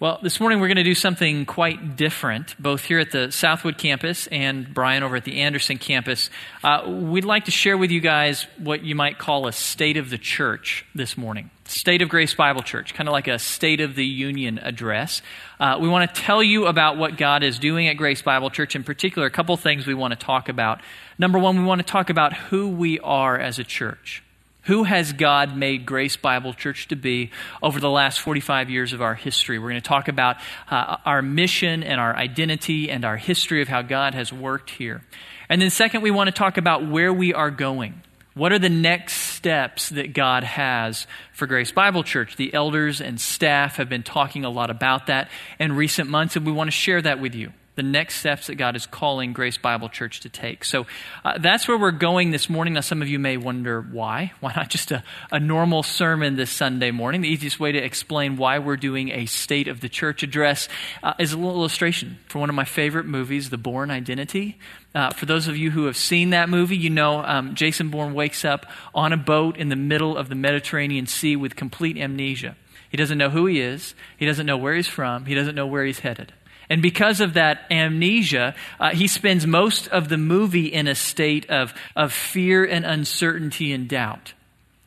Well, this morning we're going to do something quite different, both here at the Southwood campus and Brian over at the Anderson campus. Uh, we'd like to share with you guys what you might call a state of the church this morning. State of Grace Bible Church, kind of like a State of the Union address. Uh, we want to tell you about what God is doing at Grace Bible Church. In particular, a couple things we want to talk about. Number one, we want to talk about who we are as a church. Who has God made Grace Bible Church to be over the last 45 years of our history? We're going to talk about uh, our mission and our identity and our history of how God has worked here. And then, second, we want to talk about where we are going. What are the next steps that God has for Grace Bible Church? The elders and staff have been talking a lot about that in recent months, and we want to share that with you the next steps that God is calling Grace Bible Church to take. So uh, that's where we're going this morning. Now, some of you may wonder why. Why not just a, a normal sermon this Sunday morning? The easiest way to explain why we're doing a State of the Church address uh, is a little illustration for one of my favorite movies, The Bourne Identity. Uh, for those of you who have seen that movie, you know um, Jason Bourne wakes up on a boat in the middle of the Mediterranean Sea with complete amnesia. He doesn't know who he is. He doesn't know where he's from. He doesn't know where he's headed. And because of that amnesia, uh, he spends most of the movie in a state of, of fear and uncertainty and doubt.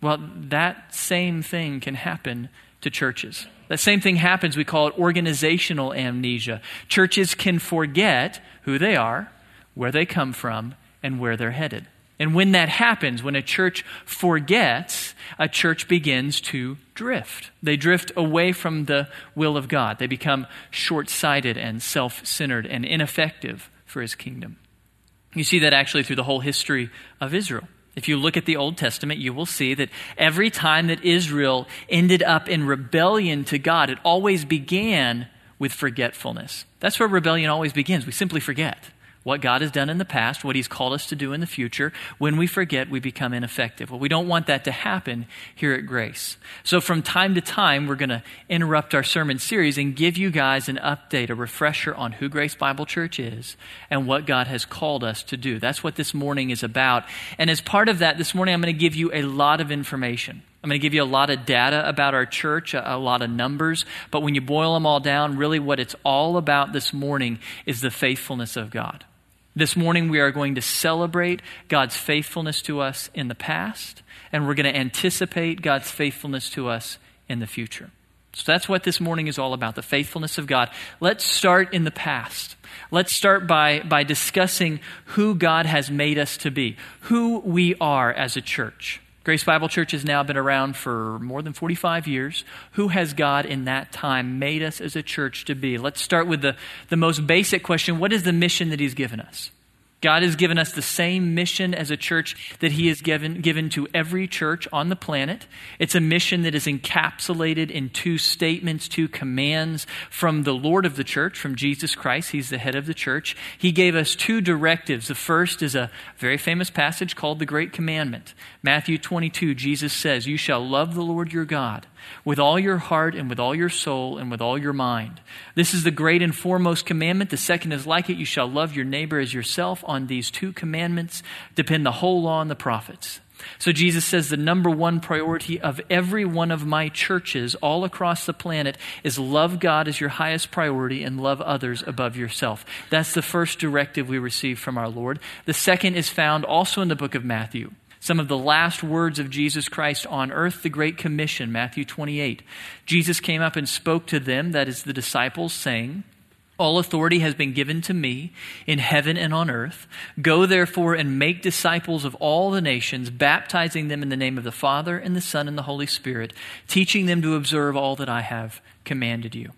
Well, that same thing can happen to churches. That same thing happens, we call it organizational amnesia. Churches can forget who they are, where they come from, and where they're headed. And when that happens, when a church forgets, a church begins to drift. They drift away from the will of God. They become short sighted and self centered and ineffective for his kingdom. You see that actually through the whole history of Israel. If you look at the Old Testament, you will see that every time that Israel ended up in rebellion to God, it always began with forgetfulness. That's where rebellion always begins. We simply forget what God has done in the past, what He's called us to do in the future. When we forget, we become ineffective. Well, we don't want that to happen here at Grace. So, from time to time, we're going to interrupt our sermon series and give you guys an update, a refresher on who Grace Bible Church is and what God has called us to do. That's what this morning is about. And as part of that, this morning, I'm going to give you a lot of information. I'm going to give you a lot of data about our church, a, lot of numbers, but when you boil them all down, really what it's all about this morning is the faithfulness of God. This morning, we are going to celebrate God's faithfulness to us in the past, and we're going to anticipate God's faithfulness to us in the future. So that's what this morning is all about the faithfulness of God. Let's start in the past. Let's start by, by discussing who God has made us to be, who we are as a church. Grace Bible Church has now been around for more than 45 years. Who has God in that time made us as a church to be? Let's start with the, the most basic question What is the mission that He's given us? God has given us the same mission as a church that He has given, given to every church on the planet. It's a mission that is encapsulated in two statements, two commands from the Lord of the church, from Jesus Christ. He's the head of the church. He gave us two directives. The first is a very famous passage called the Great Commandment. Matthew 22, Jesus says, You shall love the Lord your God with all your heart and with all your soul and with all your mind. This is the great and foremost commandment. The second is like it you shall love your neighbor as yourself. On these two commandments depend the whole law and the prophets. So Jesus says the number one priority of every one of my churches all across the planet is love God as your highest priority and love others above yourself. That's the first directive we receive from our Lord. The second is found also in the book of Matthew some of the last words of Jesus Christ on earth, the Great Commission, Matthew 28. Jesus came up and spoke to them, that is the disciples, saying, all authority has been given to me in heaven and on earth. Go therefore and make disciples of all the nations, baptizing them in the name of the Father and the Son and the Holy Spirit, teaching them to observe all that I have commanded you.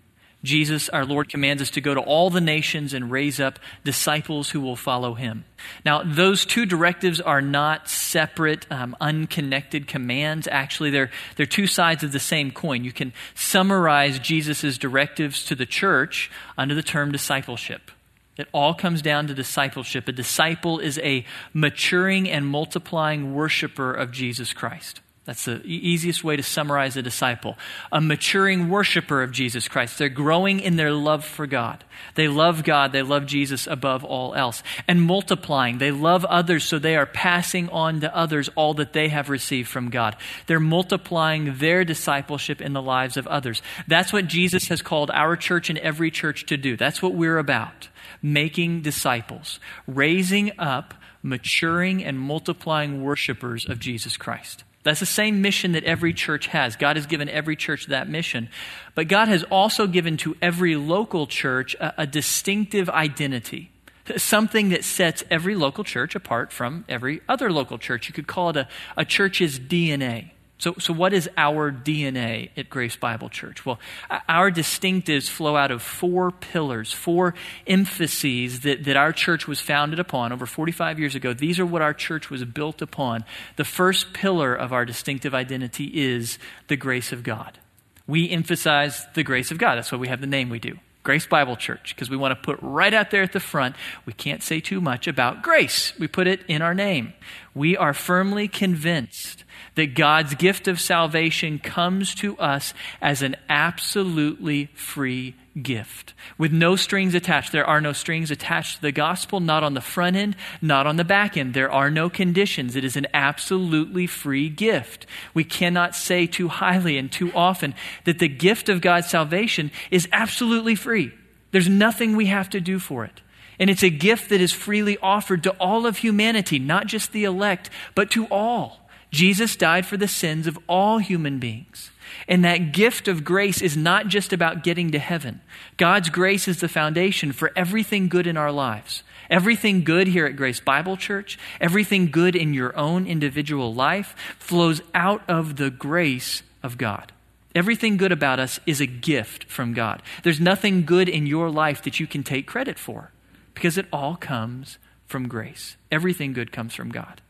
Jesus, our Lord, commands us to go to all the nations and raise up disciples who will follow him. Now, those two directives are not separate, um, unconnected commands. Actually, they're, they're two sides of the same coin. You can summarize Jesus' directives to the church under the term discipleship. It all comes down to discipleship. A disciple is a maturing and multiplying worshiper of Jesus Christ. That's the easiest way to summarize a disciple. A maturing worshiper of Jesus Christ. They're growing in their love for God. They love God. They love Jesus above all else. And multiplying. They love others, so they are passing on to others all that they have received from God. They're multiplying their discipleship in the lives of others. That's what Jesus has called our church and every church to do. That's what we're about. Making disciples. Raising up, maturing, and multiplying worshipers of Jesus Christ. That's the same mission that every church has. God has given every church that mission. But God has also given to every local church a, a, distinctive identity, something that sets every local church apart from every other local church. You could call it a, a church's DNA. So, so what is our DNA at Grace Bible Church? Well, our distinctives flow out of four pillars, four emphases that, that our church was founded upon over 45 years ago. These are what our church was built upon. The first pillar of our distinctive identity is the grace of God. We emphasize the grace of God. That's why we have the name we do. Grace Bible Church, because we want to put right out there at the front, we can't say too much about grace. We put it in our name. We are firmly convinced that God's gift of salvation comes to us as an absolutely free gift with no strings attached. There are no strings attached to the gospel, not on the front end, not on the back end. There are no conditions. It is an absolutely free gift. We cannot say too highly and too often that the gift of God's salvation is absolutely free. There's nothing we have to do for it. And it's a gift that is freely offered to all of humanity, not just the elect, but to all. Jesus died for the sins of all human beings. And that gift of grace is not just about getting to heaven. God's grace is the foundation for everything good in our lives. Everything good here at Grace Bible Church, everything good in your own individual life flows out of the grace of God. Everything good about us is a gift from God. There's nothing good in your life that you can take credit for because it all comes from grace. Everything good comes from God.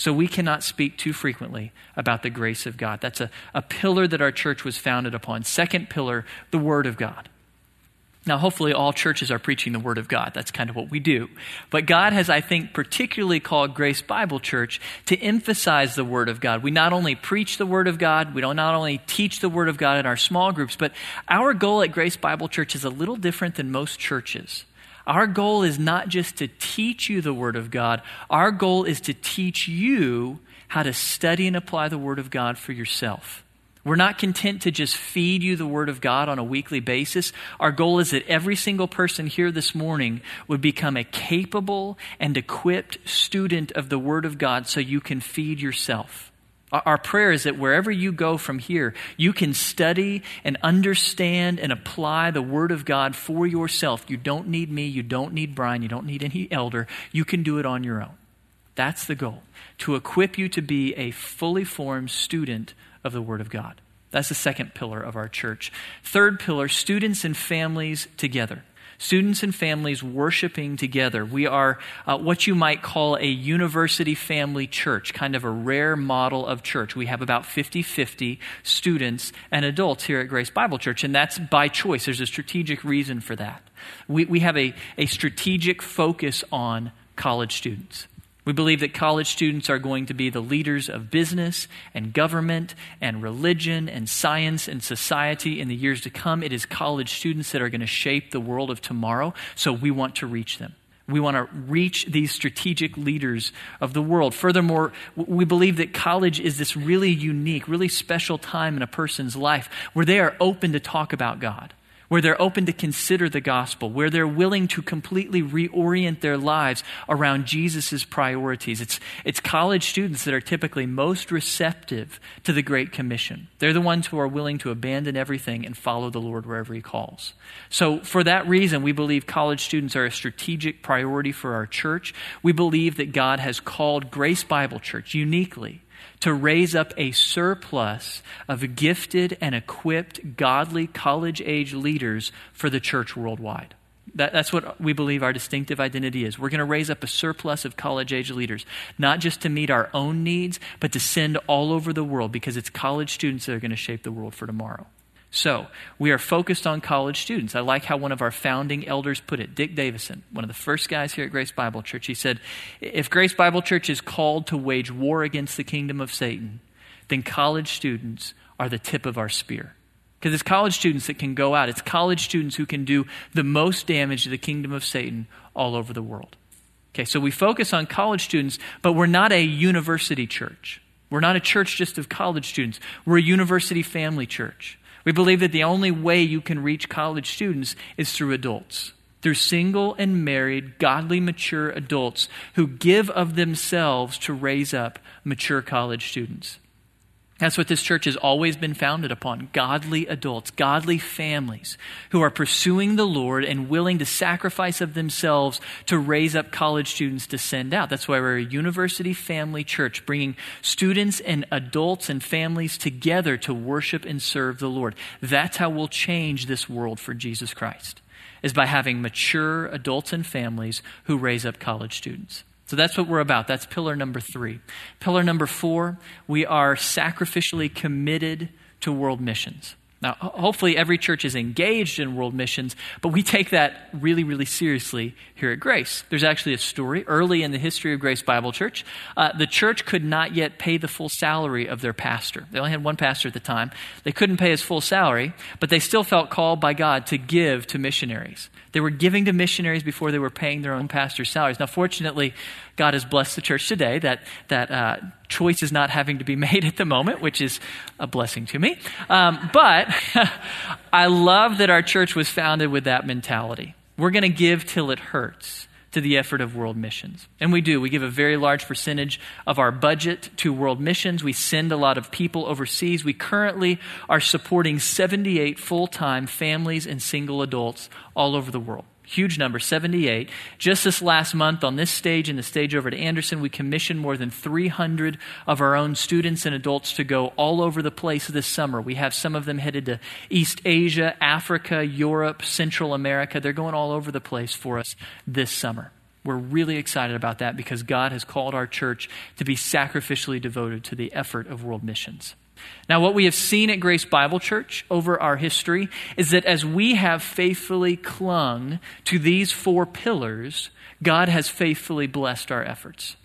So we cannot speak too frequently about the grace of God. That's a, a pillar that our church was founded upon. Second pillar, the Word of God. Now, hopefully, all churches are preaching the Word of God. That's kind of what we do. But God has, I think, particularly called Grace Bible Church to emphasize the Word of God. We not only preach the Word of God, we don't not only teach the Word of God in our small groups, but our goal at Grace Bible Church is a little different than most churches. Our goal is not just to teach you the Word of God, our goal is to teach you how to study and apply the Word of God for yourself. We're not content to just feed you the Word of God on a weekly basis. Our goal is that every single person here this morning would become a capable and equipped student of the Word of God so you can feed yourself. Our prayer is that wherever you go from here, you can study and understand and apply the Word of God for yourself. You don't need me. You don't need Brian. You don't need any elder. You can do it on your own. That's the goal to equip you to be a fully formed student of the Word of God. That's the second pillar of our church. Third pillar students and families together students and families worshiping together. We are uh, what you might call a university family church, kind of a rare model of church. We have about 50 50 students and adults here at Grace Bible Church, and that's by choice. There's a strategic reason for that. We, we have a, a strategic focus on college students. We believe that college students are going to be the leaders of business and government and religion and science and society in the years to come. It is college students that are going to shape the world of tomorrow, so we want to reach them. We want to reach these strategic leaders of the world. Furthermore, we believe that college is this really unique, really special time in a person's life where they are open to talk about God where they're open to consider the gospel, where they're willing to completely reorient their lives around Jesus' priorities. It's, it's college students that are typically most receptive to the Great Commission. They're the ones who are willing to abandon everything and follow the Lord wherever He calls. So, for that reason, we believe college students are a strategic priority for our church. We believe that God has called Grace Bible Church uniquely to raise up a surplus of gifted and equipped godly college age leaders for the church worldwide. That, that's what we believe our distinctive identity is. We're going to raise up a surplus of college age leaders, not just to meet our own needs, but to send all over the world because it's college students that are going to shape the world for tomorrow. So, we are focused on college students. I like how one of our founding elders put it, Dick Davison, one of the first guys here at Grace Bible Church. He said, If Grace Bible Church is called to wage war against the kingdom of Satan, then college students are the tip of our spear. Because it's college students that can go out. It's college students who can do the most damage to the kingdom of Satan all over the world. Okay, so we focus on college students, but we're not a university church. We're not a church just of college students. We're a university family church. We believe that the only way you can reach college students is through adults, through single and married, godly, mature adults who give of themselves to raise up mature college students. That's what this church has always been founded upon godly adults, godly families who are pursuing the Lord and willing to sacrifice of themselves to raise up college students to send out. That's why we're a university family church, bringing students and adults and families together to worship and serve the Lord. That's how we'll change this world for Jesus Christ, is by having mature adults and families who raise up college students. So that's what we're about. That's pillar number three. Pillar number four, we are sacrificially committed to world missions. Now, hopefully, every church is engaged in world missions, but we take that really, really seriously here at Grace. There's actually a story early in the history of Grace Bible Church. Uh, the church could not yet pay the full salary of their pastor. They only had one pastor at the time. They couldn't pay his full salary, but they still felt called by God to give to missionaries. They were giving to missionaries before they were paying their own pastor's salaries. Now, fortunately, God has blessed the church today that that uh, choice is not having to be made at the moment, which is a blessing to me. Um, but I love that our church was founded with that mentality. We're going to give till it hurts to the effort of world missions. And we do. We give a very large percentage of our budget to world missions. We send a lot of people overseas. We currently are supporting 78 full time families and single adults all over the world. Huge number, 78. Just this last month on this stage and the stage over to Anderson, we commissioned more than 300 of our own students and adults to go all over the place this summer. We have some of them headed to East Asia, Africa, Europe, Central America. They're going all over the place for us this summer. We're really excited about that because God has called our church to be sacrificially devoted to the effort of world missions. Now, what we have seen at Grace Bible Church over our history is that as we have faithfully clung to these four pillars, God has faithfully blessed our efforts.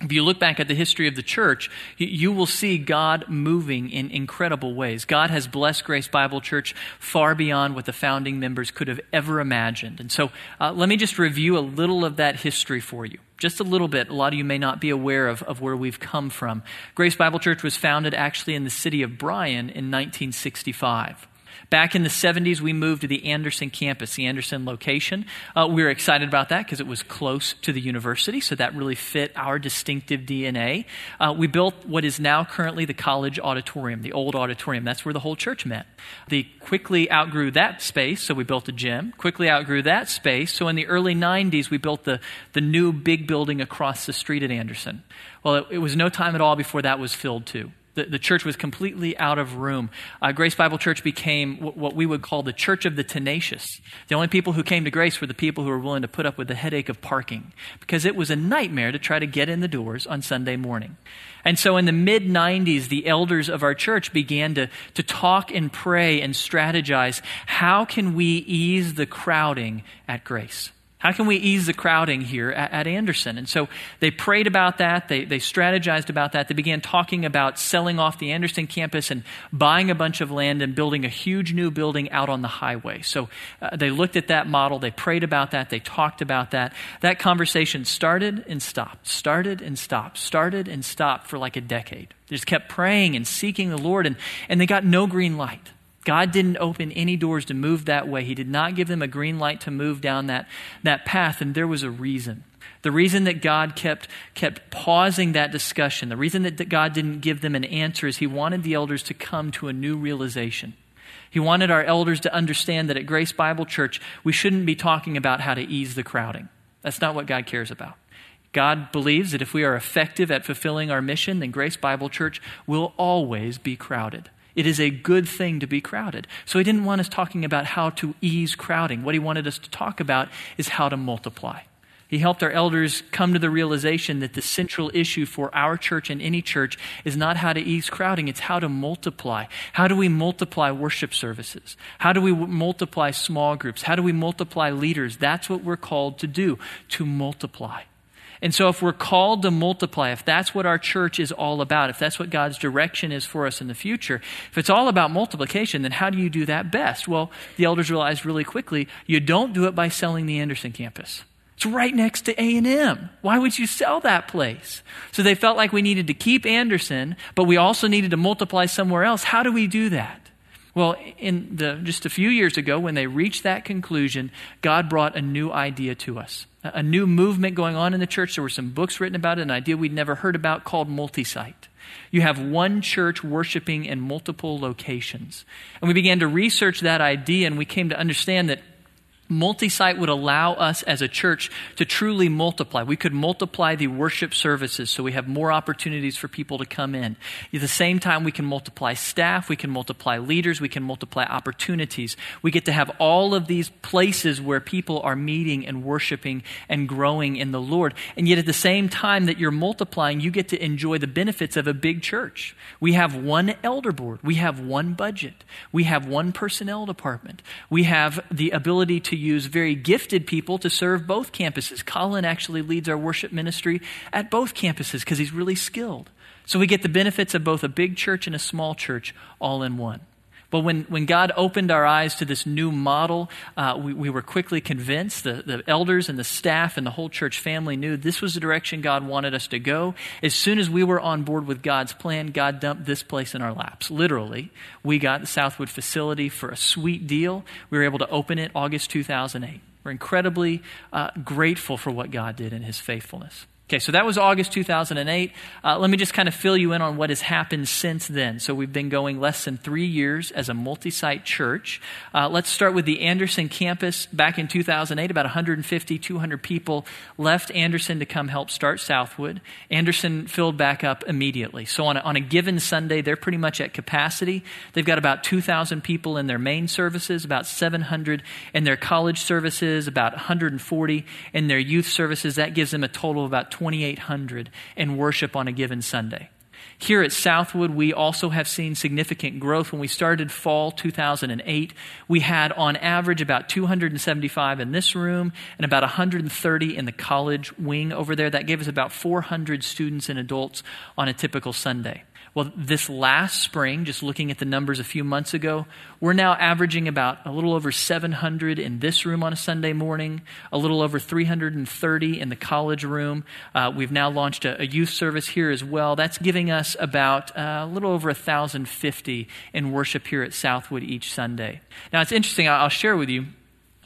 If you look back at the history of the church, you will see God moving in incredible ways. God has blessed Grace Bible Church far beyond what the founding members could have ever imagined. And so uh, let me just review a little of that history for you. Just a little bit. A lot of you may not be aware of, of where we've come from. Grace Bible Church was founded actually in the city of Bryan in 1965. Back in the 70s, we moved to the Anderson campus, the Anderson location. Uh, we were excited about that because it was close to the university, so that really fit our distinctive DNA. Uh, we built what is now currently the college auditorium, the old auditorium. That's where the whole church met. They quickly outgrew that space, so we built a gym. Quickly outgrew that space, so in the early 90s, we built the, the new big building across the street at Anderson. Well, it, it was no time at all before that was filled too. The, the church was completely out of room. Uh, Grace Bible Church became w- what we would call the church of the tenacious. The only people who came to Grace were the people who were willing to put up with the headache of parking because it was a nightmare to try to get in the doors on Sunday morning. And so in the mid 90s, the elders of our church began to, to talk and pray and strategize how can we ease the crowding at Grace? How can we ease the crowding here at, at, Anderson? And so they prayed about that. They, they strategized about that. They began talking about selling off the Anderson campus and buying a bunch of land and building a huge new building out on the highway. So uh, they looked at that model. They prayed about that. They talked about that. That conversation started and stopped, started and stopped, started and stopped for like a decade. They just kept praying and seeking the Lord, and, and they got no green light. God didn't open any doors to move that way. He did not give them a green light to move down that, that path, and there was a reason. The reason that God kept, kept pausing that discussion, the reason that God didn't give them an answer is He wanted the elders to come to a new realization. He wanted our elders to understand that at Grace Bible Church, we shouldn't be talking about how to ease the crowding. That's not what God cares about. God believes that if we are effective at fulfilling our mission, then Grace Bible Church will always be crowded. It is a good thing to be crowded. So he didn't want us talking about how to ease crowding. What he wanted us to talk about is how to multiply. He helped our elders come to the realization that the central issue for our church and any church is not how to ease crowding, it's how to multiply. How do we multiply worship services? How do we multiply small groups? How do we multiply leaders? That's what we're called to do, to multiply. And so, if we're called to multiply, if that's what our church is all about, if that's what God's direction is for us in the future, if it's all about multiplication, then how do you do that best? Well, the elders realized really quickly you don't do it by selling the Anderson campus. It's right next to A&M. Why would you sell that place? So they felt like we needed to keep Anderson, but we also needed to multiply somewhere else. How do we do that? Well, in the, just a few years ago, when they reached that conclusion, God brought a new idea to us, a new movement going on in the church. There were some books written about it, an idea we'd never heard about called multi-site. You have one church worshiping in multiple locations. And we began to research that idea, and we came to understand that Multi-site would allow us as a church to truly multiply. We could multiply the worship services so we have more opportunities for people to come in. At the same time, we can multiply staff, we can multiply leaders, we can multiply opportunities. We get to have all of these places where people are meeting and worshiping and growing in the Lord. And yet at the same time that you're multiplying, you get to enjoy the benefits of a big church. We have one elder board. We have one budget. We have one personnel department. We have the ability to use very gifted people to serve both campuses. Colin actually leads our worship ministry at both campuses because he's really skilled. So we get the benefits of both a big church and a small church all in one. But when, when God opened our eyes to this new model, uh, we, we were quickly convinced. The, the elders and the staff and the whole church family knew this was the direction God wanted us to go. As soon as we were on board with God's plan, God dumped this place in our laps. Literally, we got the Southwood facility for a sweet deal. We were able to open it August 2008. We're incredibly uh, grateful for what God did in his faithfulness. Okay, so that was August 2008. Uh, let me just kind of fill you in on what has happened since then. So we've been going less than three years as a multi site church. Uh, let's start with the Anderson campus. Back in 2008, about 150, 200 people left Anderson to come help start Southwood. Anderson filled back up immediately. So on a, on a given Sunday, they're pretty much at capacity. They've got about 2,000 people in their main services, about 700 in their college services, about 140 in their youth services. That gives them a total of about 2,800 in worship on a given Sunday. Here at Southwood, we also have seen significant growth. When we started fall 2008, we had on average about 275 in this room and about 130 in the college wing over there. That gave us about 400 students and adults on a typical Sunday. Well, this last spring, just looking at the numbers a few months ago, we're now averaging about a little over 700 in this room on a Sunday morning, a little over 330 in the college room. Uh, we've now launched a, a, youth service here as well. That's giving us about uh, a little over 1,050 in worship here at Southwood each Sunday. Now, it's interesting, I'll share with you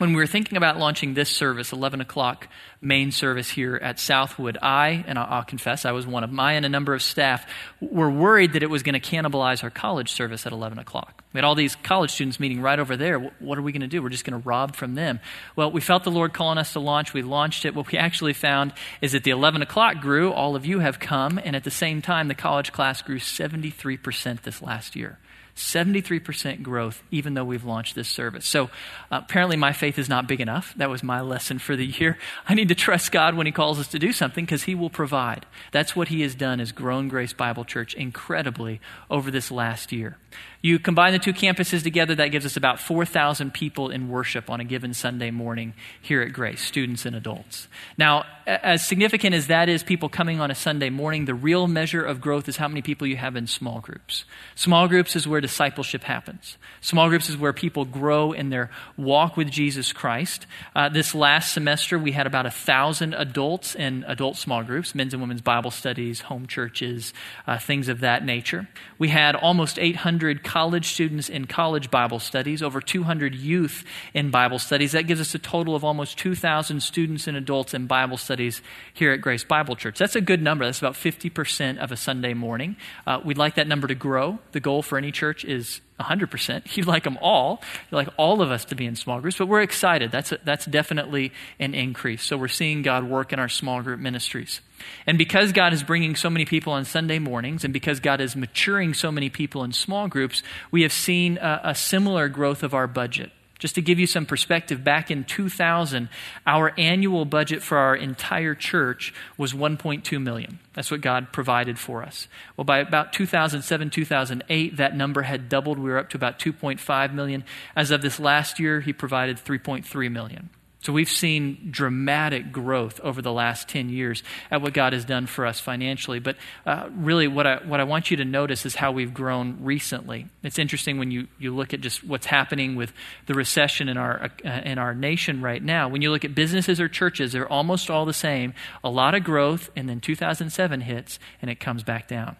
when we were thinking about launching this service, 11 o'clock main service here at Southwood, I, and I'll confess I was one of I and a number of staff were worried that it was going to cannibalize our college service at 11 o'clock. We had all these college students meeting right over there. What are we going to do? We're just going to rob from them. Well, we felt the Lord calling us to launch. We launched it. What we actually found is that the 11 o'clock grew. All of you have come. And at the same time, the college class grew 73% this last year. 73% growth, even though we've launched this service. So uh, apparently, my faith is not big enough. That was my lesson for the year. I need to trust God when He calls us to do something because He will provide. That's what He has done as Grown Grace Bible Church incredibly over this last year. You combine the two campuses together, that gives us about 4,000 people in worship on a given Sunday morning here at Grace, students and adults. Now, as significant as that is, people coming on a Sunday morning, the real measure of growth is how many people you have in small groups. Small groups is where discipleship happens. Small groups is where people grow in their walk with Jesus Christ. Uh, this last semester, we had about a thousand adults in adult small groups, men's and women's Bible studies, home churches, uh, things of that nature. We had almost 800 college students in college Bible studies, over 200 youth in Bible studies. That gives us a total of almost 2,000 students and adults in Bible studies here at Grace Bible Church. That's a good number. That's about 50% of a Sunday morning. Uh, we'd like that number to grow. The goal for any church is 100%. You'd like them all. You'd like all of us to be in small groups, but we're excited. That's, a, that's definitely an increase. So we're seeing God work in our small group ministries. And because God is bringing so many people on Sunday mornings, and because God is maturing so many people in small groups, we have seen a, a similar growth of our budget. Just to give you some perspective, back in 2000, our annual budget for our entire church was 1.2 million. That's what God provided for us. Well, by about 2007, 2008, that number had doubled. We were up to about 2.5 million. As of this last year, He provided 3.3 million. So we've seen dramatic growth over the last 10 years at what God has done for us financially. But uh, really, what I, what I want you to notice is how we've grown recently. It's interesting when you, you look at just what's happening with the recession in our, uh, in our nation right now. When you look at businesses or churches, they're almost all the same. A lot of growth, and then 2007 hits, and it comes back down.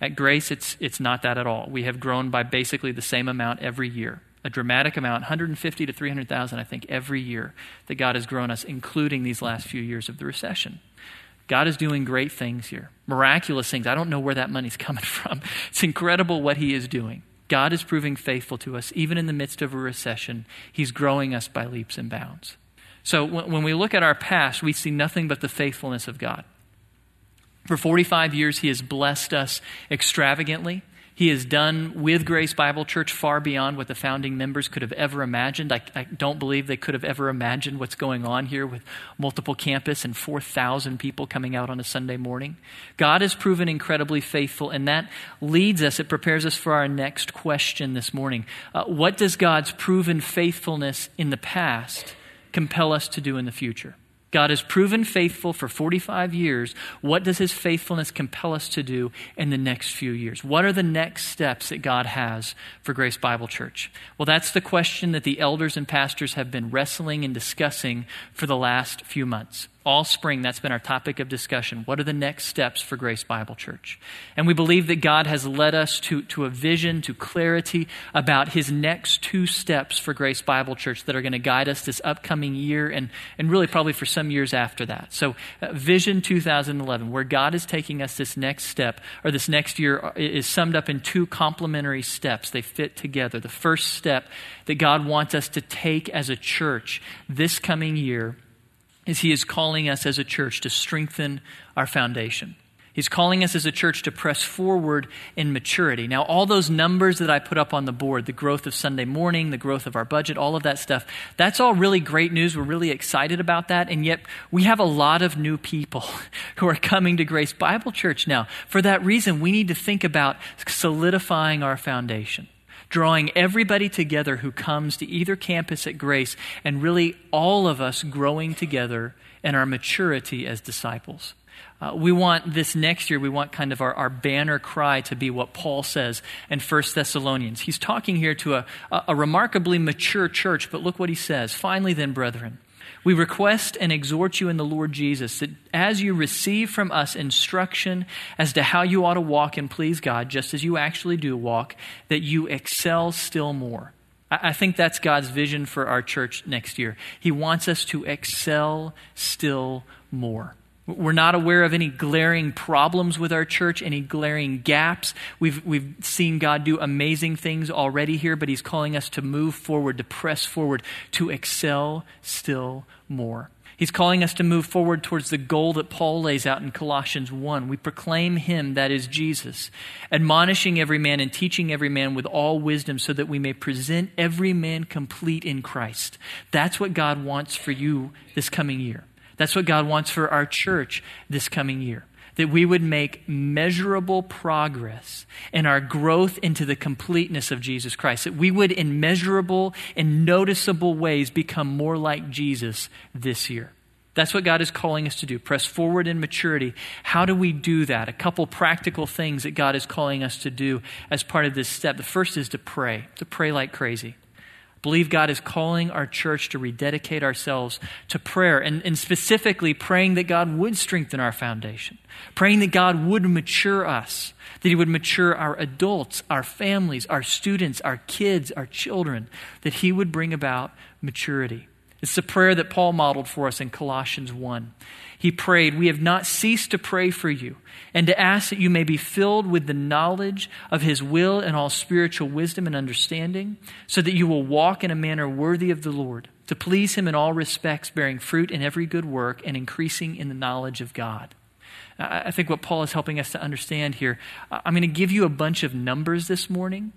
At Grace, it's, it's not that at all. We have grown by basically the same amount every year a dramatic amount 150 to 300,000 I think every year that God has grown us including these last few years of the recession. God is doing great things here. Miraculous things. I don't know where that money's coming from. It's incredible what he is doing. God is proving faithful to us even in the midst of a recession. He's growing us by leaps and bounds. So when we look at our past, we see nothing but the faithfulness of God. For 45 years, He has blessed us extravagantly. He has done with Grace Bible Church far beyond what the founding members could have ever imagined. I, I don't believe they could have ever imagined what's going on here with multiple campus and 4,000 people coming out on a Sunday morning. God has proven incredibly faithful, and that leads us, it prepares us for our next question this morning. Uh, what does God's proven faithfulness in the past compel us to do in the future? God has proven faithful for 45 years. What does his faithfulness compel us to do in the next few years? What are the next steps that God has for Grace Bible Church? Well, that's the question that the elders and pastors have been wrestling and discussing for the last few months all spring, that's been our topic of discussion. What are the next steps for Grace Bible Church? And we believe that God has led us to, to a vision, to clarity about his next two steps for Grace Bible Church that are going to guide us this upcoming year and, and really probably for some years after that. So, uh, Vision 2011, where God is taking us this next step, or this next year, uh, is summed up in two complementary steps. They fit together. The first step that God wants us to take as a church this coming year is He is calling us as a church to strengthen our foundation. He's calling us as a church to press forward in maturity. Now, all those numbers that I put up on the board, the growth of Sunday morning, the growth of our budget, all of that stuff, that's all really great news. We're really excited about that. And yet, we have a lot of new people who are coming to Grace Bible Church now. For that reason, we need to think about solidifying our foundation drawing everybody together who comes to either campus at Grace, and really all of us growing together in our maturity as disciples. Uh, we want this next year, we want kind of our, our banner cry to be what Paul says in 1 Thessalonians. He's talking here to a, a remarkably mature church, but look what he says. Finally, then, brethren, we request and exhort you in the Lord Jesus that as you receive from us instruction as to how you ought to walk and please God, just as you actually do walk, that you excel still more. I think that's God's vision for our church next year. He wants us to excel still more. We're not aware of any glaring problems with our church, any glaring gaps. We've, we've seen God do amazing things already here, but He's calling us to move forward, to press forward, to excel still more. He's calling us to move forward towards the goal that Paul lays out in Colossians 1. We proclaim Him, that is Jesus, admonishing every man and teaching every man with all wisdom so that we may present every man complete in Christ. That's what God wants for you this coming year. That's what God wants for our church this coming year. That we would make measurable progress in our growth into the completeness of Jesus Christ. That we would, in measurable and noticeable ways, become more like Jesus this year. That's what God is calling us to do. Press forward in maturity. How do we do that? A couple practical things that God is calling us to do as part of this step. The first is to pray, to pray like crazy believe God is calling our church to rededicate ourselves to prayer and, and, specifically praying that God would strengthen our foundation, praying that God would mature us, that He would mature our adults, our families, our students, our kids, our children, that He would bring about maturity. It's the prayer that Paul modeled for us in Colossians 1 he prayed, We have not ceased to pray for you and to ask that you may be filled with the knowledge of his will and all spiritual wisdom and understanding, so that you will walk in a manner worthy of the Lord, to please him in all respects, bearing fruit in every good work and increasing in the knowledge of God. I think what Paul is helping us to understand here, I'm going to give you a bunch of numbers this morning.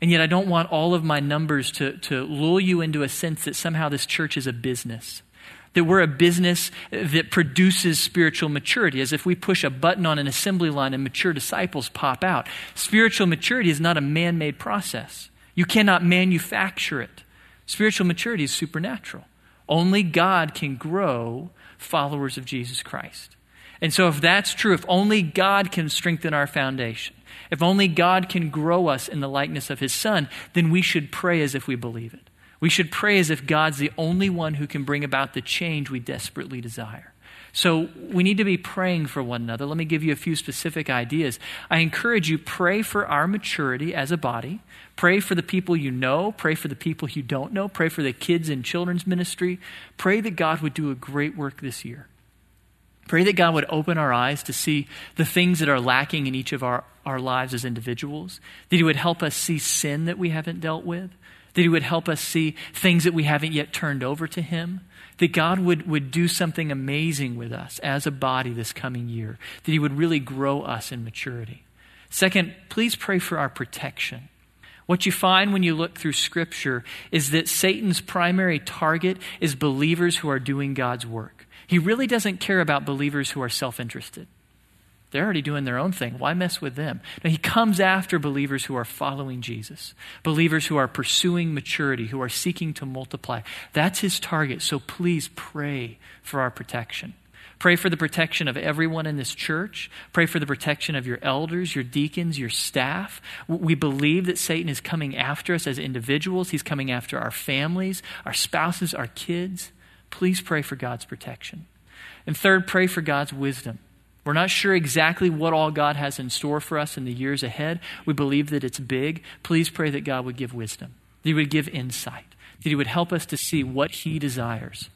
And yet, I don't want all of my numbers to, to lull you into a sense that somehow this church is a business that we're a business that produces spiritual maturity, as if we push a button on an assembly line and mature disciples pop out. Spiritual maturity is not a man made process, you cannot manufacture it. Spiritual maturity is supernatural. Only God can grow followers of Jesus Christ. And so, if that's true, if only God can strengthen our foundation, if only God can grow us in the likeness of His Son, then we should pray as if we believe it. We should pray as if God's the only one who can bring about the change we desperately desire. So we need to be praying for one another. Let me give you a few specific ideas. I encourage you pray for our maturity as a body. Pray for the people you know, pray for the people you don't know, pray for the kids in children's ministry. Pray that God would do a great work this year. Pray that God would open our eyes to see the things that are lacking in each of our, our lives as individuals, that He would help us see sin that we haven't dealt with, that He would help us see things that we haven't yet turned over to Him, that God would, would do something amazing with us as a body this coming year, that He would really grow us in maturity. Second, please pray for our protection. What you find when you look through Scripture is that Satan's primary target is believers who are doing God's work. He really doesn't care about believers who are self interested. They're already doing their own thing. Why mess with them? Now, he comes after believers who are following Jesus, believers who are pursuing maturity, who are seeking to multiply. That's his target. So please pray for our protection. Pray for the protection of everyone in this church. Pray for the protection of your elders, your deacons, your staff. We believe that Satan is coming after us as individuals. He's coming after our families, our spouses, our kids. Please pray for God's protection. And third, pray for God's wisdom. We're not sure exactly what all God has in store for us in the years ahead. We believe that it's big. Please pray that God would give wisdom, that He would give insight, that He would help us to see what He desires.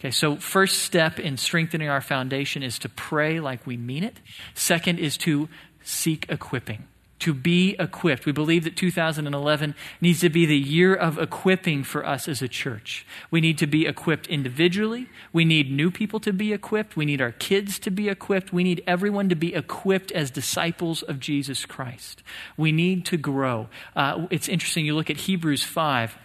Okay, so first step in strengthening our foundation is to pray like we mean it. Second is to seek equipping to be equipped. We believe that 2011 needs to be the year of equipping for us as a church. We need to be equipped individually. We need new people to be equipped. We need our kids to be equipped. We need everyone to be equipped as disciples of Jesus Christ. We need to grow. Uh, it's interesting, you look at Hebrews 5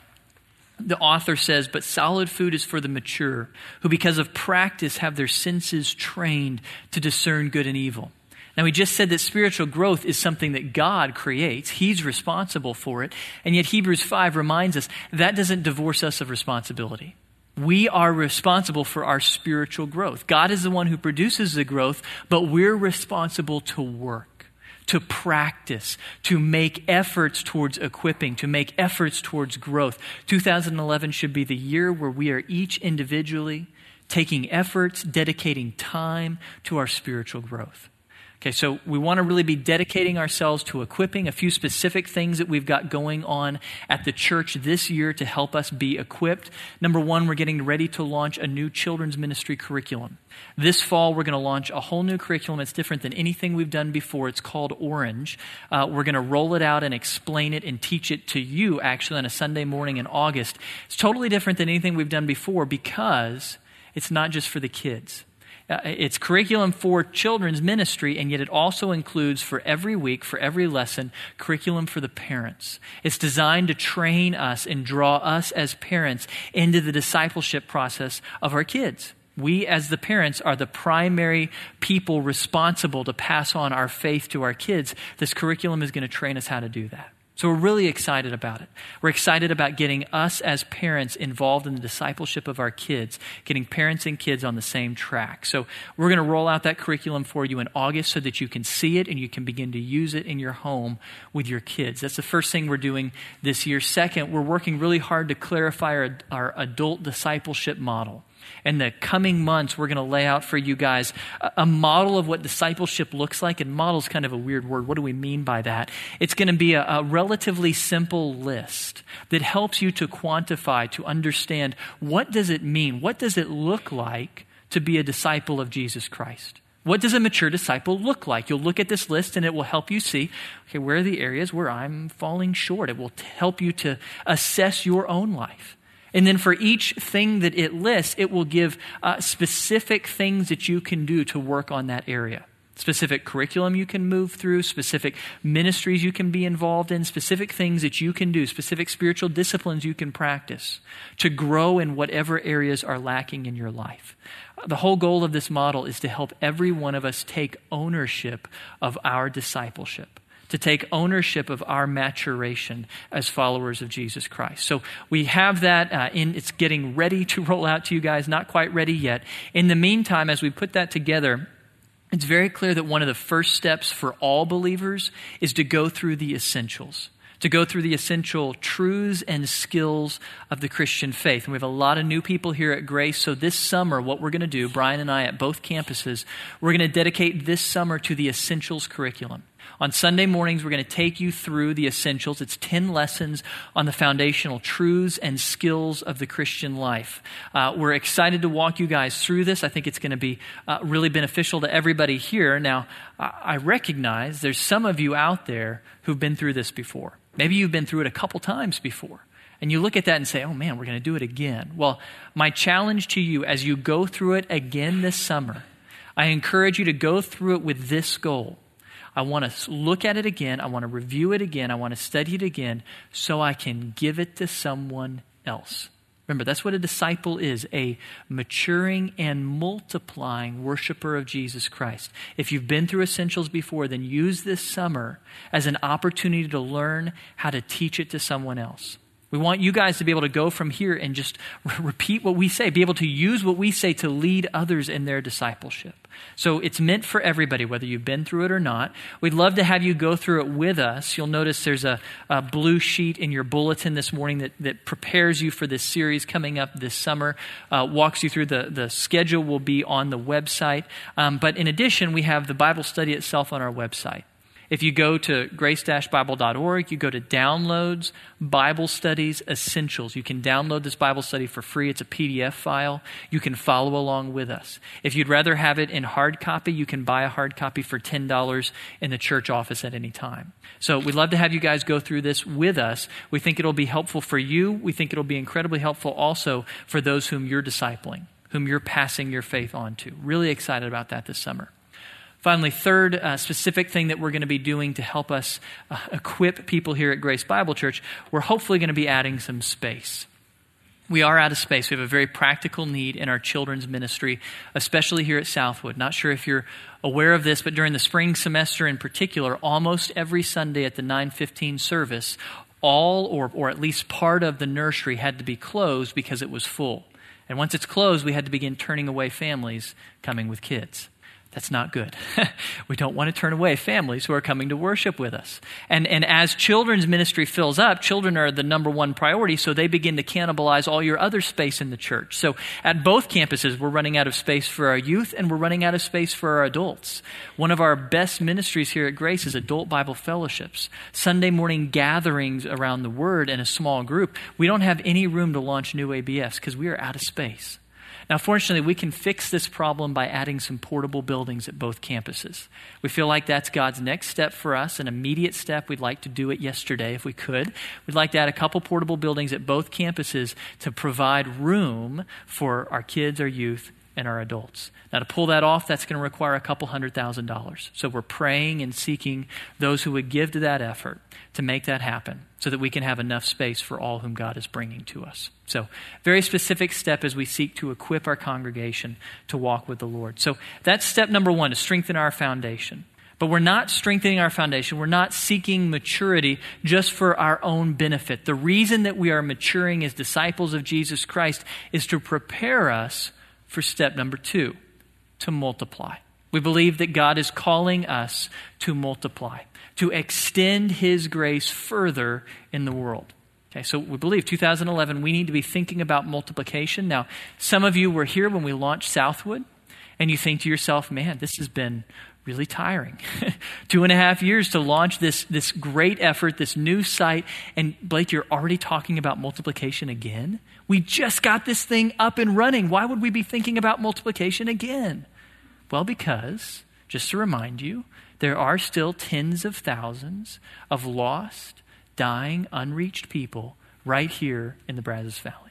the author says, But solid food is for the mature, who because of practice have their senses trained to discern good and evil. Now, we just said that spiritual growth is something that God creates. He's responsible for it. And yet, Hebrews 5 reminds us that doesn't divorce us of responsibility. We are responsible for our spiritual growth. God is the one who produces the growth, but we're responsible to work, to practice, to make efforts towards equipping, to make efforts towards growth. 2011 should be the year where we are each individually taking efforts, dedicating time to our spiritual growth. Okay, so we want to really be dedicating ourselves to equipping a few specific things that we've got going on at the church this year to help us be equipped. Number one, we're getting ready to launch a new children's ministry curriculum. This fall, we're going to launch a whole new curriculum. It's different than anything we've done before. It's called Orange. Uh, we're going to roll it out and explain it and teach it to you actually on a Sunday morning in August. It's totally different than anything we've done before because it's not just for the kids. Uh, it's curriculum for children's ministry, and yet it also includes for every week, for every lesson, curriculum for the parents. It's designed to train us and draw us as parents into the discipleship process of our kids. We, as the parents, are the primary people responsible to pass on our faith to our kids. This curriculum is going to train us how to do that. So we're really excited about it. We're excited about getting us as parents involved in the discipleship of our kids, getting parents and kids on the same track. So we're going to roll out that curriculum for you in August so that you can see it and you can begin to use it in your home with your kids. That's the first thing we're doing this year. Second, we're working really hard to clarify our, our adult discipleship model in the coming months, we're going to lay out for you guys a, model of what discipleship looks like. And model is kind of a weird word. What do we mean by that? It's going to be a, a relatively simple list that helps you to quantify, to understand what does it mean? What does it look like to be a disciple of Jesus Christ? What does a mature disciple look like? You'll look at this list and it will help you see, okay, where are the areas where I'm falling short? It will help you to assess your own life. And then for each thing that it lists, it will give uh, specific things that you can do to work on that area. Specific curriculum you can move through, specific ministries you can be involved in, specific things that you can do, specific spiritual disciplines you can practice to grow in whatever areas are lacking in your life. The whole goal of this model is to help every one of us take ownership of our discipleship to take ownership of our maturation as followers of Jesus Christ. So we have that uh, in, it's getting ready to roll out to you guys, not quite ready yet. In the meantime, as we put that together, it's very clear that one of the first steps for all believers is to go through the essentials to go through the essential truths and skills of the Christian faith. And we have a lot of new people here at Grace. So this summer, what we're going to do, Brian and I at both campuses, we're going to dedicate this summer to the essentials curriculum. On Sunday mornings, we're going to take you through the essentials. It's 10 lessons on the foundational truths and skills of the Christian life. Uh, we're excited to walk you guys through this. I think it's going to be uh, really beneficial to everybody here. Now, I recognize there's some of you out there who've been through this before. Maybe you've been through it a couple times before. And you look at that and say, oh man, we're going to do it again. Well, my challenge to you as you go through it again this summer, I encourage you to go through it with this goal I want to look at it again. I want to review it again. I want to study it again so I can give it to someone else. Remember, that's what a disciple is a maturing and multiplying worshiper of Jesus Christ. If you've been through essentials before, then use this summer as an opportunity to learn how to teach it to someone else. We want you guys to be able to go from here and just repeat what we say, be able to use what we say to lead others in their discipleship. So it's meant for everybody, whether you've been through it or not. We'd love to have you go through it with us. You'll notice there's a, a blue sheet in your bulletin this morning that, that prepares you for this series coming up this summer, uh, walks you through the, the schedule, will be on the website. Um, but in addition, we have the Bible study itself on our website. If you go to grace-bible.org, you go to downloads, Bible studies, essentials. You can download this Bible study for free. It's a PDF file. You can follow along with us. If you'd rather have it in hard copy, you can buy a hard copy for $10 in the church office at any time. So we'd love to have you guys go through this with us. We think it'll be helpful for you. We think it'll be incredibly helpful also for those whom you're discipling, whom you're passing your faith on to. Really excited about that this summer. Finally, third uh, specific thing that we're going to be doing to help us uh, equip people here at Grace Bible Church, we're hopefully going to be adding some space. We are out of space. We have a very practical need in our children's ministry, especially here at Southwood. Not sure if you're aware of this, but during the spring semester in particular, almost every Sunday at the 915 service, all or, or at least part of the nursery had to be closed because it was full. And once it's closed, we had to begin turning away families coming with kids. That's not good. we don't want to turn away families who are coming to worship with us. And, and as children's ministry fills up, children are the number one priority, so they begin to cannibalize all your other space in the church. So at both campuses, we're running out of space for our youth and we're running out of space for our adults. One of our best ministries here at Grace is adult Bible fellowships, Sunday morning gatherings around the Word in a small group. We don't have any room to launch new ABFs because we are out of space. Now, fortunately, we can fix this problem by adding some portable buildings at both campuses. We feel like that's God's next step for us, an immediate step. We'd like to do it yesterday if we could. We'd like to add a couple portable buildings at both campuses to provide room for our kids, our youth, and our adults. Now, to pull that off, that's going to require a couple hundred thousand dollars. So we're praying and seeking those who would give to that effort to make that happen so that we can have enough space for all whom God is bringing to us. So, very specific step as we seek to equip our congregation to walk with the Lord. So, that's step number one to strengthen our foundation. But we're not strengthening our foundation. We're not seeking maturity just for our own benefit. The reason that we are maturing as disciples of Jesus Christ is to prepare us for step number two to multiply. We believe that God is calling us to multiply, to extend His grace further in the world. Okay, so we believe 2011, we need to be thinking about multiplication. Now, some of you were here when we launched Southwood, and you think to yourself, man, this has been really tiring. Two and a half years to launch this, this great effort, this new site, and Blake, you're already talking about multiplication again? We just got this thing up and running. Why would we be thinking about multiplication again? Well, because, just to remind you, there are still tens of thousands of lost, dying, unreached people right here in the Brazos Valley.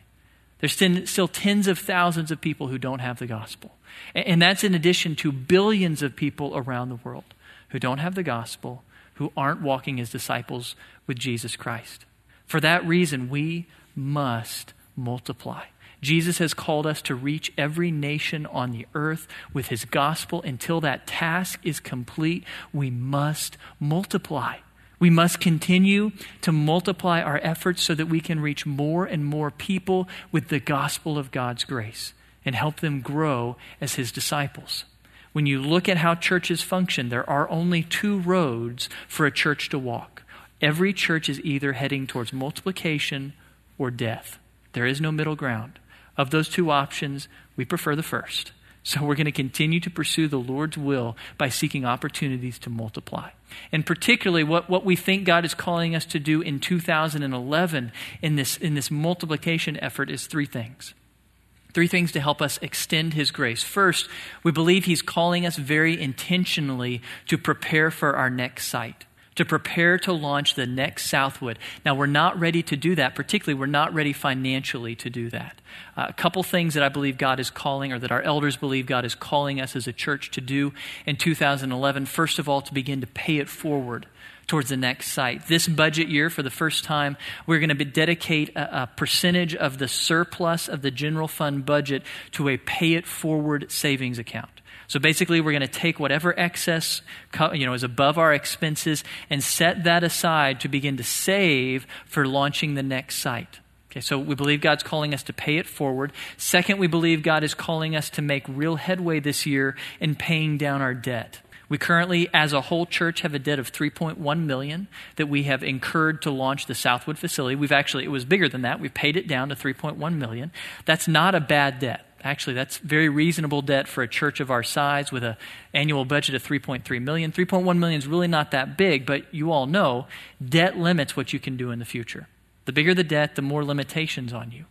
There's still tens of thousands of people who don't have the gospel. And that's in addition to billions of people around the world who don't have the gospel, who aren't walking as disciples with Jesus Christ. For that reason, we must multiply. Jesus has called us to reach every nation on the earth with his gospel. Until that task is complete, we must multiply. We must continue to multiply our efforts so that we can reach more and more people with the gospel of God's grace and help them grow as His disciples. When you look at how churches function, there are only two roads for a church to walk. Every church is either heading towards multiplication or death. There is no middle ground. Of those two options, we prefer the first. So we're going to continue to pursue the Lord's will by seeking opportunities to multiply. And particularly what, what we think God is calling us to do in 2011 in this, in this multiplication effort is three things. Three things to help us extend His grace. First, we believe He's calling us very intentionally to prepare for our next site to prepare to launch the next Southwood. Now, we're not ready to do that, particularly, we're not ready financially to do that. Uh, a couple things that I believe God is calling, or that our elders believe God is calling us as a church to do in 2011. First of all, to begin to pay it forward towards the next site. This budget year, for the first time, we're going to dedicate a, a, percentage of the surplus of the general fund budget to a pay it forward savings account. So basically, we're going to take whatever excess you know, is above our expenses and set that aside to begin to save for launching the next site. Okay, so we believe God's calling us to pay it forward. Second, we believe God is calling us to make real headway this year in paying down our debt. We currently, as a whole church, have a debt of 3.1 million that we have incurred to launch the Southwood facility. We've actually, it was bigger than that. We've paid it down to 3.1 million. That's not a bad debt. Actually, that's very reasonable debt for a church of our size with an annual budget of 3.3 million. 3.1 million is really not that big, but you all know debt limits what you can do in the future. The bigger the debt, the more limitations on you.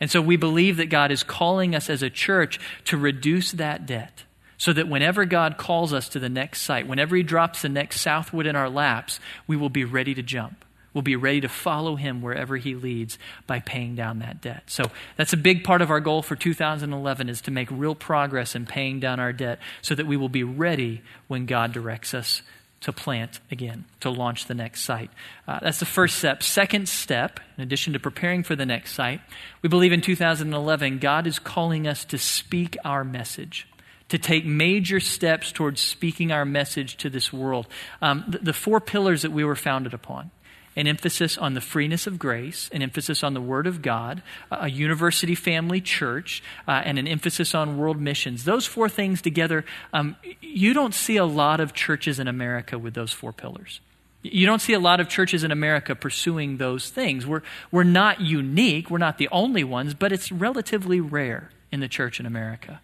And so we believe that God is calling us as a church to reduce that debt so that whenever God calls us to the next site, whenever He drops the next Southwood in our laps, we will be ready to jump will be ready to follow him wherever he leads by paying down that debt. So that's a big part of our goal for 2011 is to make real progress in paying down our debt so that we will be ready when God directs us to plant again, to launch the next site. Uh, that's the first step. Second step, in addition to preparing for the next site, we believe in 2011 God is calling us to speak our message to take major steps towards speaking our message to this world. Um, the, the, four pillars that we were founded upon an emphasis on the freeness of grace, an emphasis on the Word of God, a university family church, uh, and an emphasis on world missions. Those four things together, um, you don't see a lot of churches in America with those four pillars. You don't see a lot of churches in America pursuing those things. We're, we're not unique, we're not the only ones, but it's relatively rare in the church in America.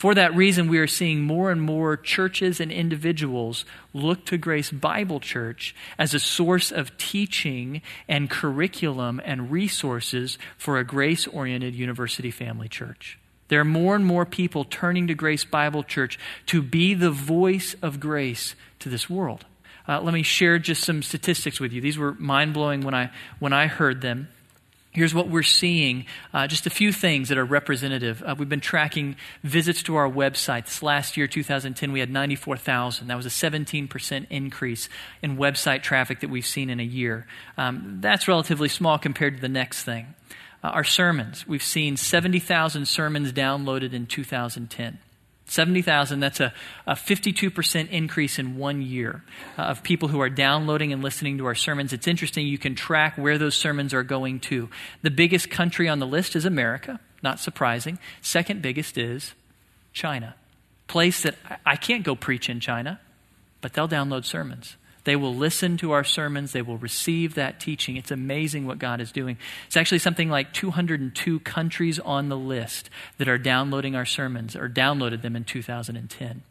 For that reason, we are seeing more and more churches and individuals look to Grace Bible Church as a source of teaching and curriculum and resources for a grace oriented university family church. There are more and more people turning to Grace Bible Church to be the voice of grace to this world. Uh, let me share just some statistics with you. These were mind blowing when I, when I heard them. Here's what we're seeing uh, just a few things that are representative. Uh, we've been tracking visits to our website. This last year, 2010, we had 94,000. That was a 17% increase in website traffic that we've seen in a year. Um, that's relatively small compared to the next thing. Uh, our sermons, we've seen 70,000 sermons downloaded in 2010. 70,000, that's a, a 52% increase in one year uh, of people who are downloading and listening to our sermons. It's interesting, you can track where those sermons are going to. The biggest country on the list is America, not surprising. Second biggest is China. Place that I can't go preach in China, but they'll download sermons. They will listen to our sermons. They will receive that teaching. It's amazing what God is doing. It's actually something like 202 countries on the list that are downloading our sermons or downloaded them in 2010.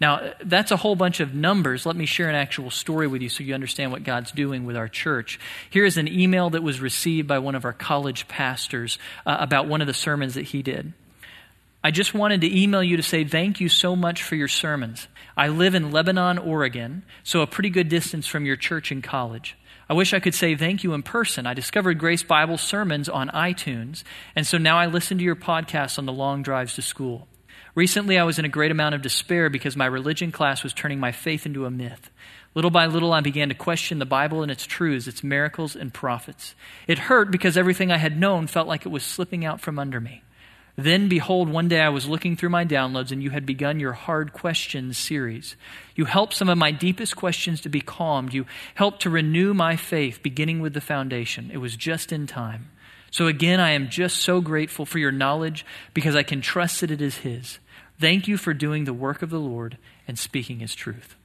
Now, that's a whole bunch of numbers. Let me share an actual story with you so you understand what God's doing with our church. Here is an email that was received by one of our college pastors uh, about one of the sermons that he did. I just wanted to email you to say thank you so much for your sermons. I live in Lebanon, Oregon, so a pretty good distance from your church and college. I wish I could say thank you in person. I discovered Grace Bible sermons on iTunes, and so now I listen to your podcast on the long drives to school. Recently, I was in a great amount of despair because my religion class was turning my faith into a myth. Little by little, I began to question the Bible and its truths, its miracles and prophets. It hurt because everything I had known felt like it was slipping out from under me. Then, behold, one day I was looking through my downloads, and you had begun your hard questions series. You helped some of my deepest questions to be calmed. You helped to renew my faith, beginning with the foundation. It was just in time. So, again, I am just so grateful for your knowledge because I can trust that it is His. Thank you for doing the work of the Lord and speaking His truth.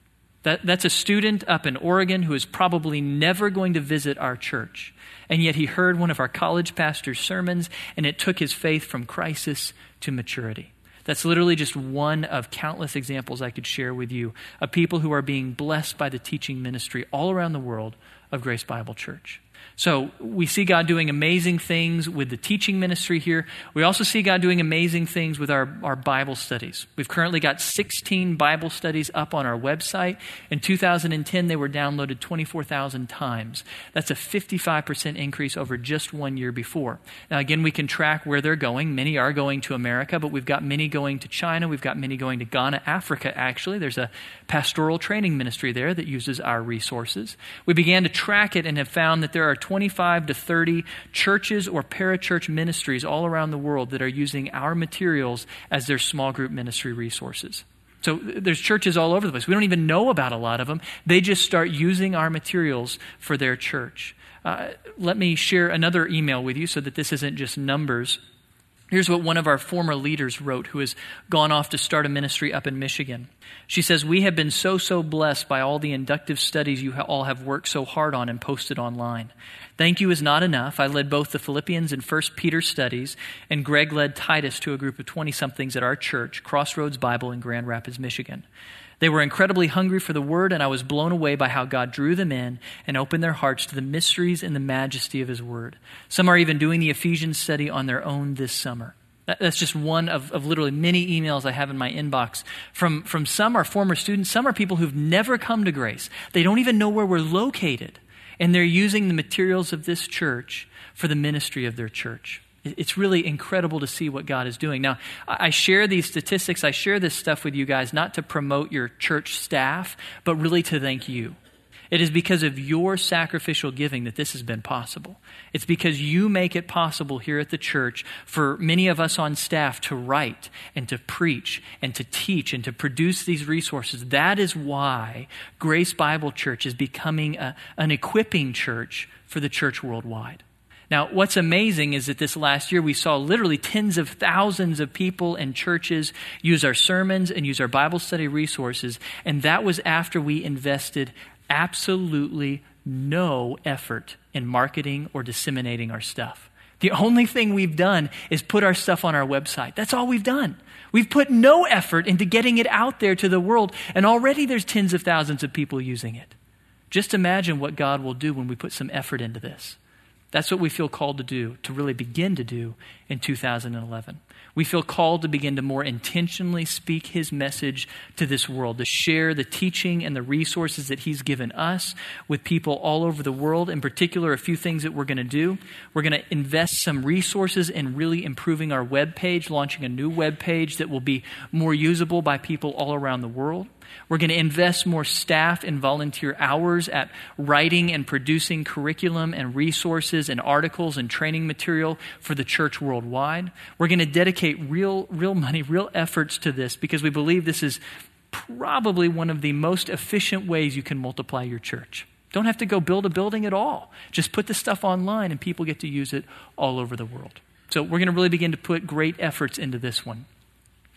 That, that's a student up in Oregon who is probably never going to visit our church. And yet he heard one of our college pastor's sermons, and it took his faith from crisis to maturity. That's literally just one of countless examples I could share with you of people who are being blessed by the teaching ministry all around the world of Grace Bible Church. So we see God doing amazing things with the teaching ministry here. We also see God doing amazing things with our, our Bible studies. We've currently got 16 Bible studies up on our website. In 2010, they were downloaded 24,000 times. That's a 55% increase over just one year before. Now, again, we can track where they're going. Many are going to America, but we've got many going to China. We've got many going to Ghana, Africa, actually. There's a pastoral training ministry there that uses our resources. We began to track it and have found that there are 25 to 30 churches or parachurch ministries all around the world that are using our materials as their small group ministry resources. So there's churches all over the place. We don't even know about a lot of them. They just start using our materials for their church. Uh, let me share another email with you so that this isn't just numbers. Here's what one of our former leaders wrote who has gone off to start a ministry up in Michigan. She says, We have been so, so blessed by all the inductive studies you all have worked so hard on and posted online. Thank you is not enough. I led both the Philippians and First Peter studies, and Greg led Titus to a group of 20 somethings at our church, Crossroads Bible in Grand Rapids, Michigan. They were incredibly hungry for the word, and I was blown away by how God drew them in and opened their hearts to the mysteries and the majesty of his word. Some are even doing the Ephesians study on their own this summer. That's just one of, of literally many emails I have in my inbox from, from some are former students, some are people who've never come to grace. They don't even know where we're located, and they're using the materials of this church for the ministry of their church. It's really incredible to see what God is doing. Now, I share these statistics, I share this stuff with you guys not to promote your church staff, but really to thank you. It is because of your sacrificial giving that this has been possible. It's because you make it possible here at the church for many of us on staff to write and to preach and to teach and to produce these resources. That is why Grace Bible Church is becoming a, an equipping church for the church worldwide. Now, what's amazing is that this last year we saw literally tens of thousands of people and churches use our sermons and use our Bible study resources, and that was after we invested absolutely no effort in marketing or disseminating our stuff. The only thing we've done is put our stuff on our website. That's all we've done. We've put no effort into getting it out there to the world, and already there's tens of thousands of people using it. Just imagine what God will do when we put some effort into this. That's what we feel called to do, to really begin to do in 2011. We feel called to begin to more intentionally speak his message to this world, to share the teaching and the resources that he's given us with people all over the world. In particular, a few things that we're going to do. We're going to invest some resources in really improving our web page, launching a new web page that will be more usable by people all around the world. We're going to invest more staff and volunteer hours at writing and producing curriculum and resources and articles and training material for the church worldwide. We're going to dedicate real, real money, real efforts to this because we believe this is probably one of the most efficient ways you can multiply your church. Don't have to go build a building at all. Just put the stuff online and people get to use it all over the world. So we're going to really begin to put great efforts into this one.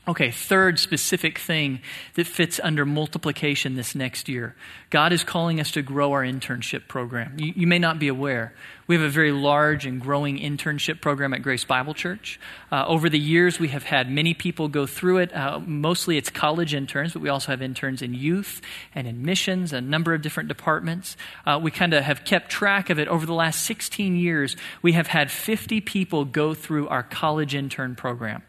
Okay, third specific thing that fits under multiplication this next year. God is calling us to grow our internship program. You, you, may not be aware. We have a very large and growing internship program at Grace Bible Church. Uh, over the years, we have had many people go through it. Uh, mostly it's college interns, but we also have interns in youth and in missions, a number of different departments. Uh, we kind of have kept track of it. Over the last 16 years, we have had 50 people go through our college intern program.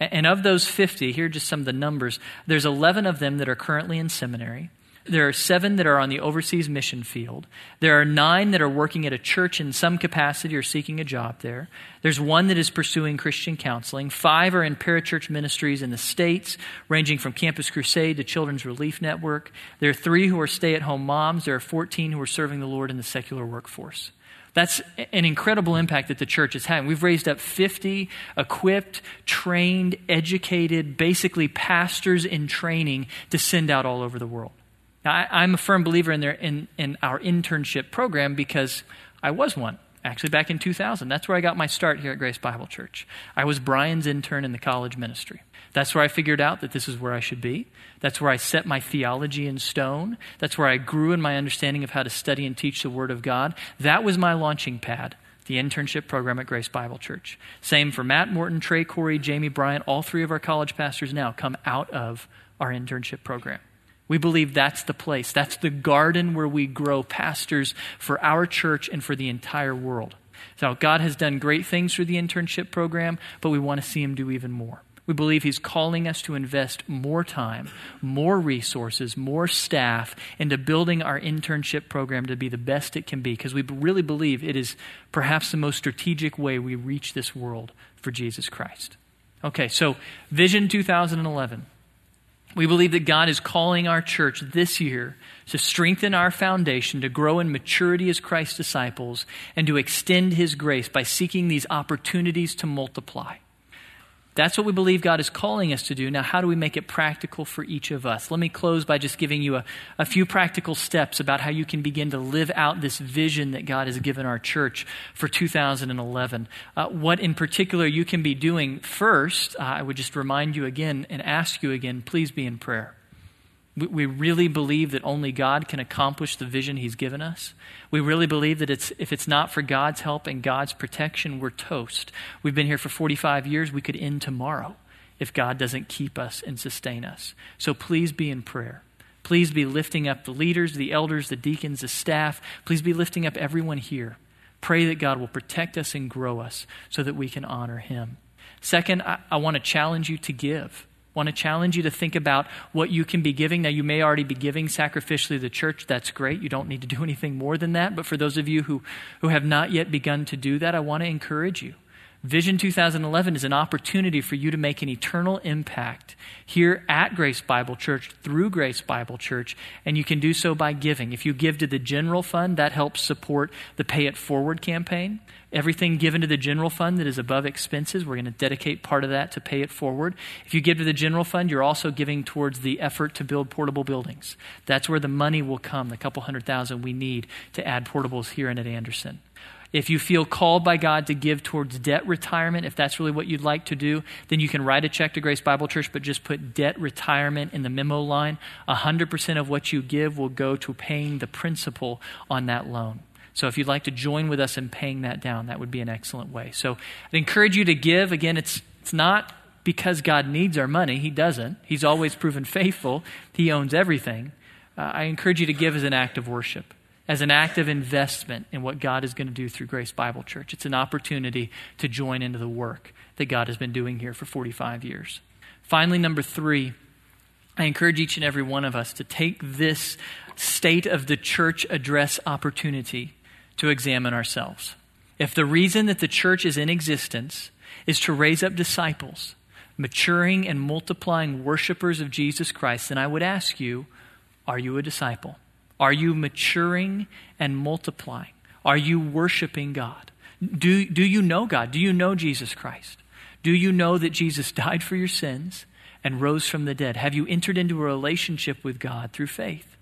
And of those 50, here are just some of the numbers. There's 11 of them that are currently in seminary. There are seven that are on the overseas mission field. There are nine that are working at a church in some capacity or seeking a job there. There's one that is pursuing Christian counseling. Five are in parachurch ministries in the States, ranging from Campus Crusade to Children's Relief Network. There are three who are stay at home moms. There are 14 who are serving the Lord in the secular workforce. That's an incredible impact that the church is having. We've raised up 50 equipped, trained, educated, basically pastors in training to send out all over the world. Now, I, am a firm believer in, their, in, in our internship program because I was one. Actually, back in 2000, that's where I got my start here at Grace Bible Church. I was Brian's intern in the college ministry. That's where I figured out that this is where I should be. That's where I set my theology in stone. That's where I grew in my understanding of how to study and teach the Word of God. That was my launching pad, the internship program at Grace Bible Church. Same for Matt Morton, Trey Corey, Jamie Bryant. All three of our college pastors now come out of our internship program. We believe that's the place. That's the garden where we grow pastors for our church and for the entire world. So, God has done great things through the internship program, but we want to see Him do even more. We believe He's calling us to invest more time, more resources, more staff into building our internship program to be the best it can be because we really believe it is perhaps the most strategic way we reach this world for Jesus Christ. Okay, so Vision 2011. We believe that God is calling our church this year to strengthen our foundation, to grow in maturity as Christ's disciples, and to extend His grace by seeking these opportunities to multiply. That's what we believe God is calling us to do. Now, how do we make it practical for each of us? Let me close by just giving you a, a few practical steps about how you can begin to live out this vision that God has given our church for 2011. Uh, what in particular you can be doing first, uh, I would just remind you again and ask you again please be in prayer. We really believe that only God can accomplish the vision He's given us. We really believe that it's, if it's not for God's help and God's protection, we're toast. We've been here for 45 years. We could end tomorrow if God doesn't keep us and sustain us. So please be in prayer. Please be lifting up the leaders, the elders, the deacons, the staff. Please be lifting up everyone here. Pray that God will protect us and grow us so that we can honor Him. Second, I, I want to challenge you to give want to challenge you to think about what you can be giving. Now, you may already be giving sacrificially to the church. That's great. You don't need to do anything more than that. But for those of you who, who have not yet begun to do that, I want to encourage you. Vision 2011 is an opportunity for you to make an eternal impact here at Grace Bible Church through Grace Bible Church, and you can do so by giving. If you give to the general fund, that helps support the Pay It Forward campaign. Everything given to the general fund that is above expenses, we're going to dedicate part of that to pay it forward. If you give to the general fund, you're also giving towards the effort to build portable buildings. That's where the money will come, the couple hundred thousand we need to add portables here and at Anderson. If you feel called by God to give towards debt retirement, if that's really what you'd like to do, then you can write a check to Grace Bible Church, but just put debt retirement in the memo line. 100% of what you give will go to paying the principal on that loan. So if you'd like to join with us in paying that down, that would be an excellent way. So I'd encourage you to give. Again, it's, it's not because God needs our money, He doesn't. He's always proven faithful, He owns everything. Uh, I encourage you to give as an act of worship as an act of investment in what God is going to do through Grace Bible Church. It's an opportunity to join into the work that God has been doing here for 45 years. Finally, number three, I encourage each and every one of us to take this state of the church address opportunity to examine ourselves. If the reason that the church is in existence is to raise up disciples, maturing and multiplying worshipers of Jesus Christ, then I would ask you, are you a disciple? Are you maturing and multiplying? Are you worshiping God? Do, do you know God? Do you know Jesus Christ? Do you know that Jesus died for your sins and rose from the dead? Have you entered into a relationship with God through faith?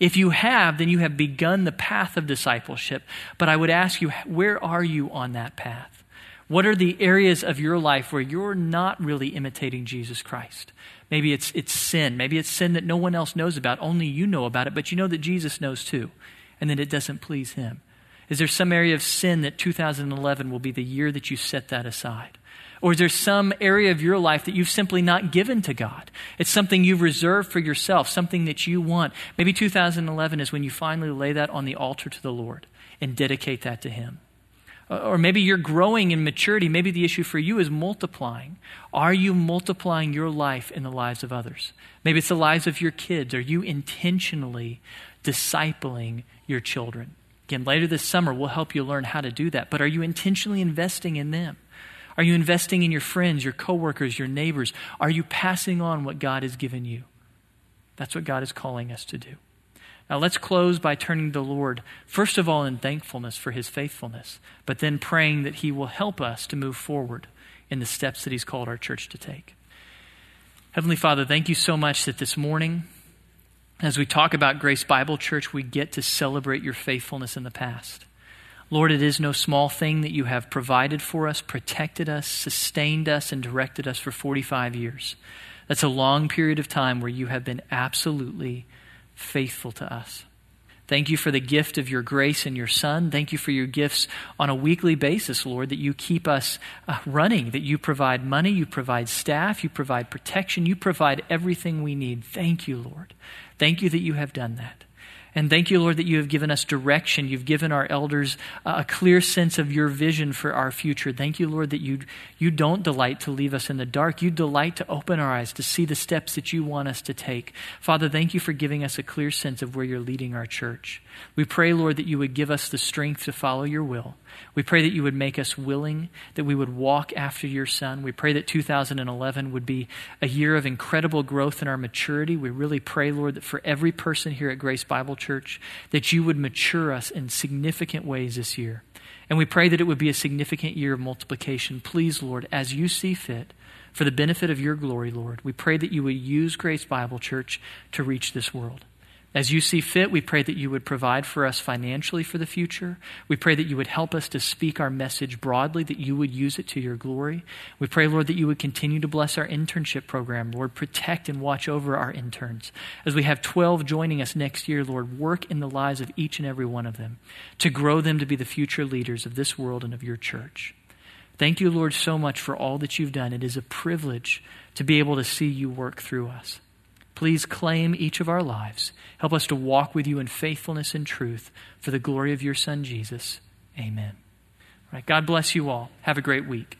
If you have, then you have begun the path of discipleship. But I would ask you, where are you on that path? What are the areas of your life where you're not really imitating Jesus Christ? Maybe it's, it's sin. Maybe it's sin that no one else knows about. Only you know about it, but you know that Jesus knows too, and that it doesn't please him. Is there some area of sin that 2011 will be the year that you set that aside? Or is there some area of your life that you've simply not given to God? It's something you've reserved for yourself, something that you want. Maybe 2011 is when you finally lay that on the altar to the Lord and dedicate that to Him. Uh, or maybe you're growing in maturity. Maybe the issue for you is multiplying. Are you multiplying your life in the lives of others? Maybe it's the lives of your kids. Are you intentionally discipling your children? Again, later this summer, we'll help you learn how to do that. But are you intentionally investing in them? Are you investing in your friends, your coworkers, your neighbors? Are you passing on what God has given you? That's what God is calling us to do. Now, let's close by turning to the Lord, first of all, in thankfulness for his faithfulness, but then praying that he will help us to move forward in the steps that he's called our church to take. Heavenly Father, thank you so much that this morning, as we talk about Grace Bible Church, we get to celebrate your faithfulness in the past. Lord, it is no small thing that you have provided for us, protected us, sustained us, and directed us for 45 years. That's a long period of time where you have been absolutely faithful to us. Thank you for the gift of your grace and your Son. Thank you for your gifts on a weekly basis, Lord, that you keep us uh, running, that you provide money, you provide staff, you provide protection, you provide everything we need. Thank you, Lord. Thank you that you have done that. And thank you, Lord, that you have given us direction. You've given our elders uh, a clear sense of your vision for our future. Thank you, Lord, that you, you don't delight to leave us in the dark. You delight to open our eyes to see the steps that you want us to take. Father, thank you for giving us a clear sense of where you're leading our church. We pray, Lord, that you would give us the strength to follow your will. We pray that you would make us willing, that we would walk after your Son. We pray that 2011 would be a year of incredible growth in our maturity. We really pray, Lord, that for every person here at Grace Bible Church, that you would mature us in significant ways this year. And we pray that it would be a significant year of multiplication. Please, Lord, as you see fit, for the benefit of your glory, Lord, we pray that you would use Grace Bible Church to reach this world. As you see fit, we pray that you would provide for us financially for the future. We pray that you would help us to speak our message broadly, that you would use it to your glory. We pray, Lord, that you would continue to bless our internship program. Lord, protect and watch over our interns. As we have 12 joining us next year, Lord, work in the lives of each and every one of them to grow them to be the future leaders of this world and of your church. Thank you, Lord, so much for all that you've done. It is a privilege to be able to see you work through us. Please claim each of our lives. Help us to walk with you in faithfulness and truth for the glory of your Son, Jesus. Amen. All right, God bless you all. Have a great week.